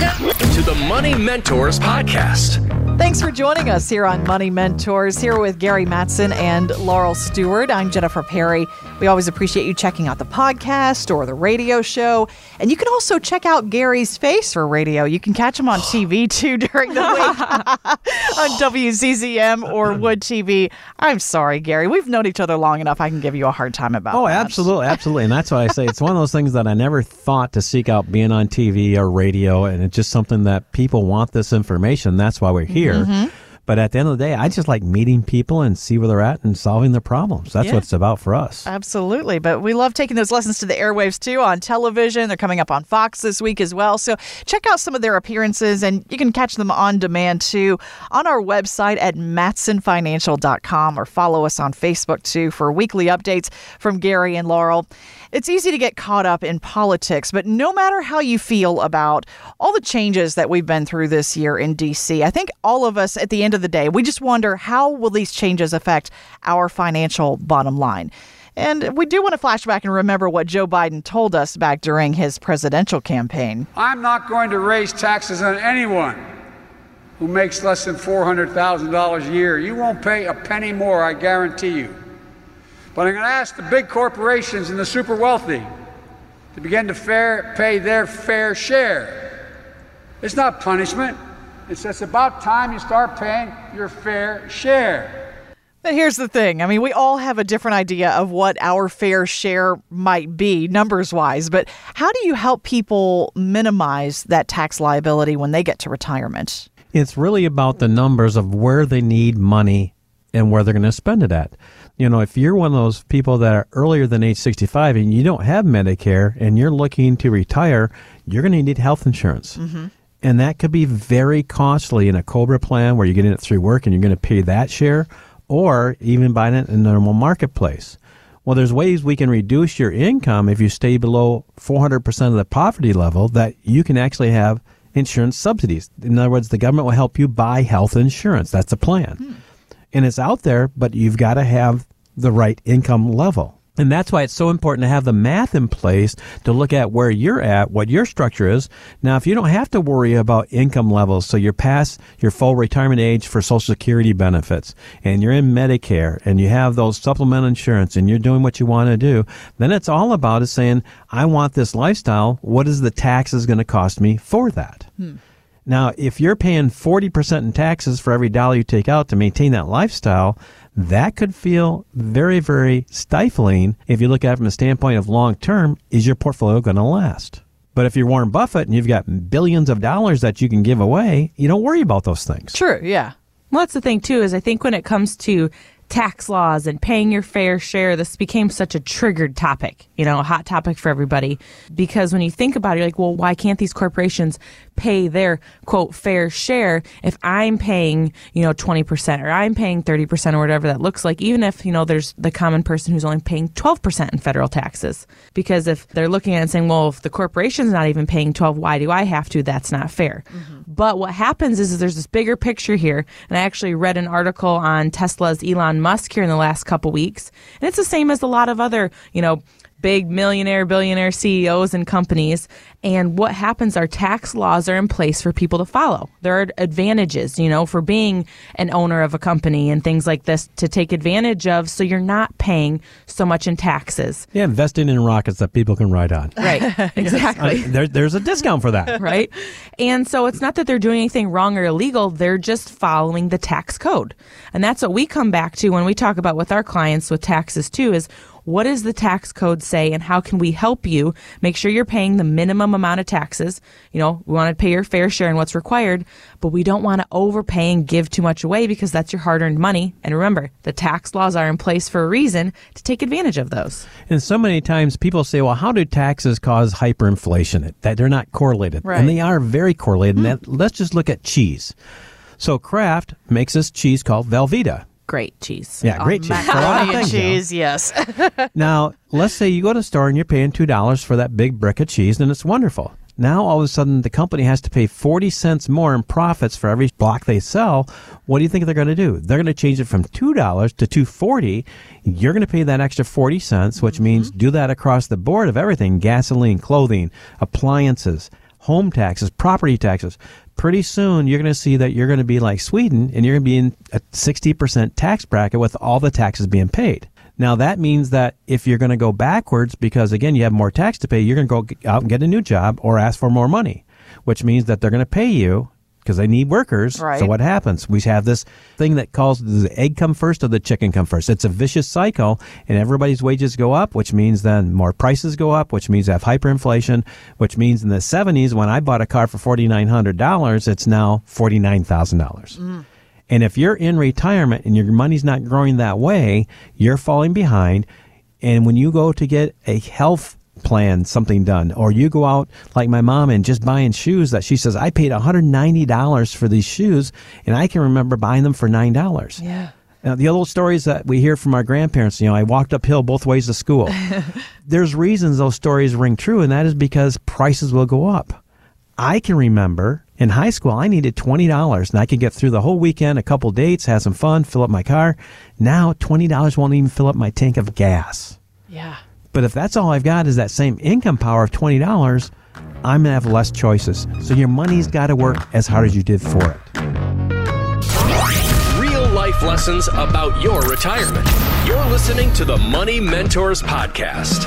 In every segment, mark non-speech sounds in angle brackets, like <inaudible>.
to the Money Mentors Podcast. Thanks for joining us here on Money Mentors, here with Gary Mattson and Laurel Stewart. I'm Jennifer Perry. We always appreciate you checking out the podcast or the radio show. And you can also check out Gary's face for radio. You can catch him on <gasps> TV too during the week <laughs> on WZZM or <laughs> Wood TV. I'm sorry, Gary. We've known each other long enough. I can give you a hard time about Oh, that. absolutely, absolutely. And that's why I say it's one of those things that I never thought to seek out being on TV or radio. And it's just something that people want this information. That's why we're here year. Mm-hmm. But at the end of the day, I just like meeting people and see where they're at and solving their problems. That's Yeah. what it's about for us. Absolutely. But we love taking those lessons to the airwaves too on television. They're coming up on Fox this week as well. So check out some of their appearances and you can catch them on demand too on our website at mattsonfinancial.com or follow us on Facebook too for weekly updates from Gary and Laurel. It's easy to get caught up in politics, but no matter how you feel about all the changes that we've been through this year in DC, I think all of us at the end of the day, we just wonder how will these changes affect our financial bottom line? And we do want to flash back and remember what Joe Biden told us back during his presidential campaign. I'm not going to raise taxes on anyone who makes less than $400,000 a year. You won't pay a penny more, I guarantee you. But I'm going to ask the big corporations and the super wealthy to begin to fair, pay their fair share. It's not punishment. It's just about time you start paying your fair share. But here's the thing. I mean, we all have a different idea of what our fair share might be, numbers wise. But how do you help people minimize that tax liability when they get to retirement? It's really about the numbers of where they need money and where they're going to spend it at. You know, if you're one of those people that are earlier than age 65 and you don't have Medicare and you're looking to retire, you're going to need health insurance. Mm-hmm. And that could be very costly in a COBRA plan where you're getting it through work and you're going to pay that share or even buying it in the normal marketplace. Well, there's ways we can reduce your income if you stay below 400% of the poverty level that you can actually have insurance subsidies. In other words, the government will help you buy health insurance. That's a plan. Hmm. And it's out there, but you've got to have the right income level. And that's why it's so important to have the math in place to look at where you're at, what your structure is. Now, if you don't have to worry about income levels, so you're past your full retirement age for Social Security benefits, and you're in Medicare, and you have those supplemental insurance, and you're doing what you want to do, then it's all about is saying, I want this lifestyle. What is the taxes going to cost me for that? Hmm. Now, if you're paying 40% in taxes for every dollar you take out to maintain that lifestyle, that could feel very, very stifling if you look at it from the standpoint of long term. Is your portfolio going to last? But if you're Warren Buffett and you've got billions of dollars that you can give away, you don't worry about those things. True, yeah. Well, that's the thing too. Is I think when it comes to tax laws and paying your fair share, this became such a triggered topic. You know, a hot topic for everybody because when you think about it, you're like, well, why can't these corporations pay their quote fair share if I'm paying you know twenty percent or I'm paying thirty percent or whatever that looks like? Even if you know there's the common person who's only paying twelve percent in federal taxes, because if they're looking at it and saying, well, if the corporation's not even paying twelve, why do I have to? That's not fair. Mm-hmm. But what happens is, is there's this bigger picture here. And I actually read an article on Tesla's Elon Musk here in the last couple weeks. And it's the same as a lot of other, you know, big millionaire, billionaire CEOs and companies. And what happens are tax laws are in place for people to follow. There are advantages, you know, for being an owner of a company and things like this to take advantage of so you're not paying so much in taxes. Yeah, investing in rockets that people can ride on. Right. <laughs> <laughs> exactly. There, there's a discount for that. <laughs> right? And so it's not that they're doing anything wrong or illegal, they're just following the tax code. And that's what we come back to when we talk about with our clients with taxes too is what does the tax code say and how can we help you make sure you're paying the minimum amount of taxes? You know, we want to pay your fair share and what's required, but we don't want to overpay and give too much away because that's your hard-earned money. And remember, the tax laws are in place for a reason to take advantage of those. And so many times people say, well, how do taxes cause hyperinflation? That they're not correlated. Right. And they are very correlated. Hmm. And that, let's just look at cheese. So Kraft makes this cheese called Velveeta. Great cheese. Yeah, great cheese. A Macaroni and things, you know. cheese, yes. <laughs> Now, let's say you go to the store and you're paying $2 for that big brick of cheese, and it's wonderful. Now, all of a sudden, the company has to pay 40 cents more in profits for every block they sell. What do you think they're going to do? They're going to change it from $2 to 240 You're going to pay that extra 40 cents, which mm-hmm. means do that across the board of everything gasoline, clothing, appliances. home taxes, property taxes. Pretty soon, you're going to see that you're going to be like Sweden and you're going to be in a 60% tax bracket with all the taxes being paid. Now, that means that if you're going to go backwards because, again, you have more tax to pay, you're going to go out and get a new job or ask for more money, which means that they're going to pay you because they need workers. Right. So what happens? We have this thing that calls the egg come first or the chicken come first. It's a vicious cycle, and everybody's wages go up, which means then more prices go up, which means I have hyperinflation, which means in the 70s when I bought a car for $4,900, it's now $49,000. Mm. And if you're in retirement and your money's not growing that way, you're falling behind. And when you go to get a health plan, something done, or you go out like my mom and just buying shoes that she says, I paid $190 for these shoes, and I can remember buying them for $9. Yeah. Now, the old stories that we hear from our grandparents, you know, I walked uphill both ways to school. <laughs> There's reasons those stories ring true, and that is because prices will go up. I can remember in high school, I needed $20 and I could get through the whole weekend, a couple dates, have some fun, fill up my car. Now, $20 won't even fill up my tank of gas. Yeah. But if that's all I've got is that same income power of $20, I'm going to have less choices. So your money's got to work as hard as you did for it. Real life lessons about your retirement. You're listening to the Money Mentors Podcast.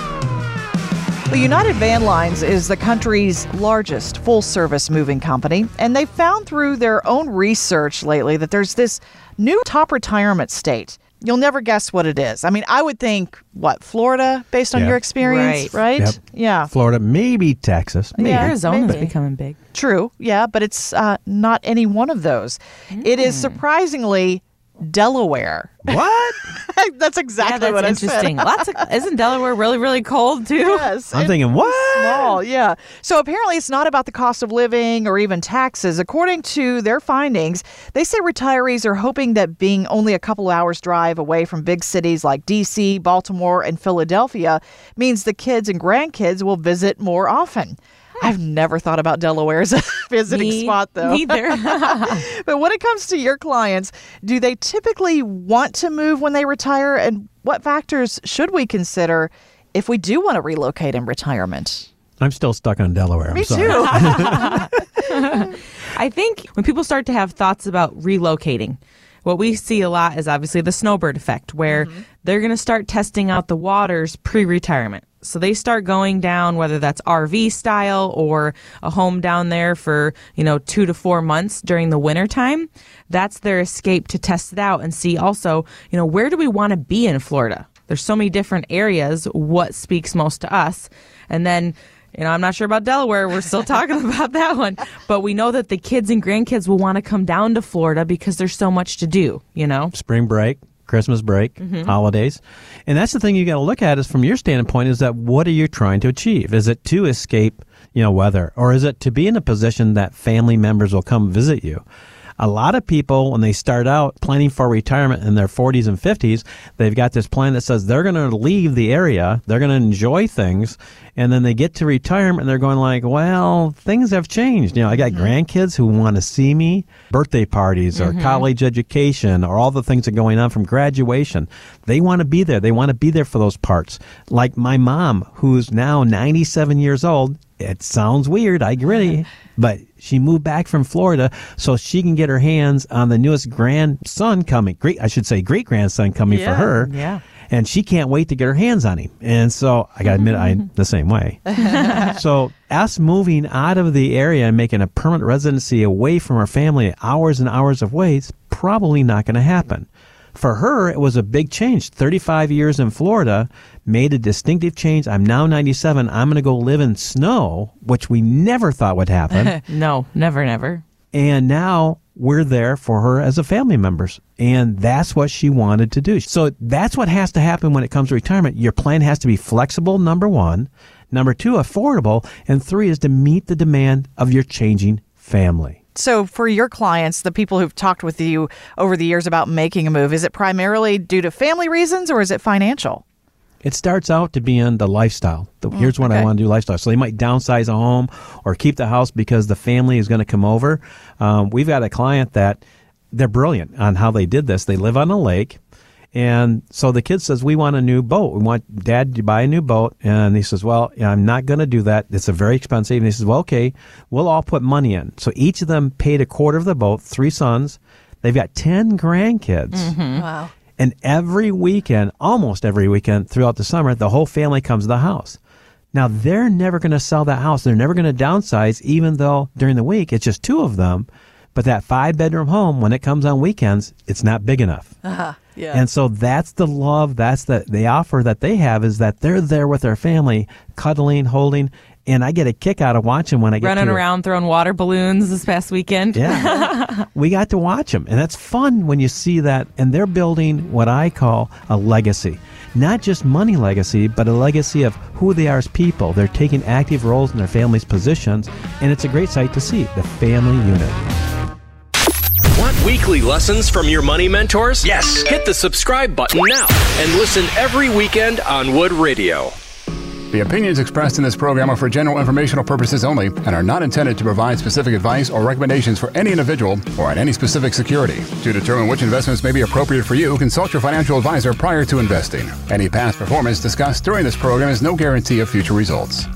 Well, United Van Lines is the country's largest full service moving company, and they found through their own research lately that there's this new top retirement state. You'll never guess what it is. I mean, I would think, what, Florida, based on Yeah. your experience, right? Yep. Yeah. Florida, maybe Texas. Maybe. Yeah. Arizona's maybe. becoming big. True, yeah, but it's uh, not any one of those. It is surprisingly Delaware. What? <laughs> that's exactly Yeah, that's what interesting. I said. Lots of isn't Delaware really really cold too? yes, I'm thinking, what? small, yeah. So apparently, it's not about the cost of living or even taxes. According to their findings, they say retirees are hoping that being only a couple hours drive away from big cities like D.C., Baltimore, and Philadelphia means the kids and grandkids will visit more often. I've never thought about Delaware as a <laughs> visiting Me spot, though. Neither. <laughs> But when it comes to your clients, do they typically want to move when they retire? And what factors should we consider if we do want to relocate in retirement? I'm still stuck on Delaware. I'm Me sorry. too. <laughs> I think when people start to have thoughts about relocating, what we see a lot is obviously the snowbird effect, where mm-hmm. they're going to start testing out the waters pre retirement. So they start going down, whether that's RV style or a home down there for, you know, two to four months during the winter time. That's their escape to test it out and see also, you know, where do we want to be in Florida? There's so many different areas. What speaks most to us? And then you know, I'm not sure about Delaware. We're still talking <laughs> about that one. But we know that the kids and grandkids will want to come down to Florida because there's so much to do, you know? spring break, Christmas break, Mm-hmm. holidays. And that's the thing you got to look at is from your standpoint is that what are you trying to achieve? Is it to escape, you know, weather or is it to be in a position that family members will come visit you? A lot of people, when they start out planning for retirement in their 40s and 50s, they've got this plan that says they're going to leave the area, they're going to enjoy things, and then they get to retirement and they're going like, well, things have changed. You know, I got mm-hmm. grandkids who want to see me, birthday parties or mm-hmm. college education or all the things that are going on from graduation. They want to be there. They want to be there for those parts. Like my mom, who's now 97 years old. It sounds weird, I agree, <laughs> but she moved back from Florida so she can get her hands on the newest grandson coming. Great, I should say, great grandson coming for her yeah. and she can't wait to get her hands on him. And so I gotta admit, I'm mm-hmm. the same way. <laughs> so us moving out of the area and making a permanent residency away from our family, hours and hours of wait, is probably not going to happen. For her, it was a big change. 35 years in Florida made a distinctive change. I'm now 97. I'm going to go live in snow, which we never thought would happen. <laughs> No, never, never. And now we're there for her as a family members. And that's what she wanted to do. So that's what has to happen when it comes to retirement. Your plan has to be flexible, number one. Number two, affordable. And three is to meet the demand of your changing family. So, for your clients, the people who've talked with you over the years about making a move, is it primarily due to family reasons or is it financial? It starts out to be in the lifestyle. The, here's what I want to do lifestyle. So they might downsize a home or keep the house because the family is going to come over. Um, we've got a client that they're brilliant on how they did this. They live on a lake And so the kid says, We want a new boat. We want dad to buy a new boat. And he says, Well, I'm not going to do that. It's a very expensive. And he says, Well, okay, we'll all put money in. So each of them paid a quarter of the boat, three sons. They've got 10 grandkids. Wow. And every weekend, almost every weekend throughout the summer, the whole family comes to the house. Now, they're never going to sell that house. They're never going to downsize, even though during the week it's just two of them. But that five bedroom home, when it comes on weekends, it's not big enough. Uh-huh. Yeah. And so that's the love, that's the, the offer that they have is that they're there with their family, cuddling, holding. And I get a kick out of watching when I get Running around throwing water balloons this past weekend. yeah. <laughs> we got to watch them. And that's fun when you see that. And they're building what I call a legacy. Not just money legacy, but a legacy of who they are as people. They're taking active roles in their family's positions. And it's a great sight to see the family unit. Want weekly lessons from your money mentors? Yes. Hit the subscribe button now and listen every weekend on Wood Radio. The opinions expressed in this program are for general informational purposes only and are not intended to provide specific advice or recommendations for any individual or on any specific security. To determine which investments may be appropriate for you, consult your financial advisor prior to investing. Any past performance discussed during this program is no guarantee of future results.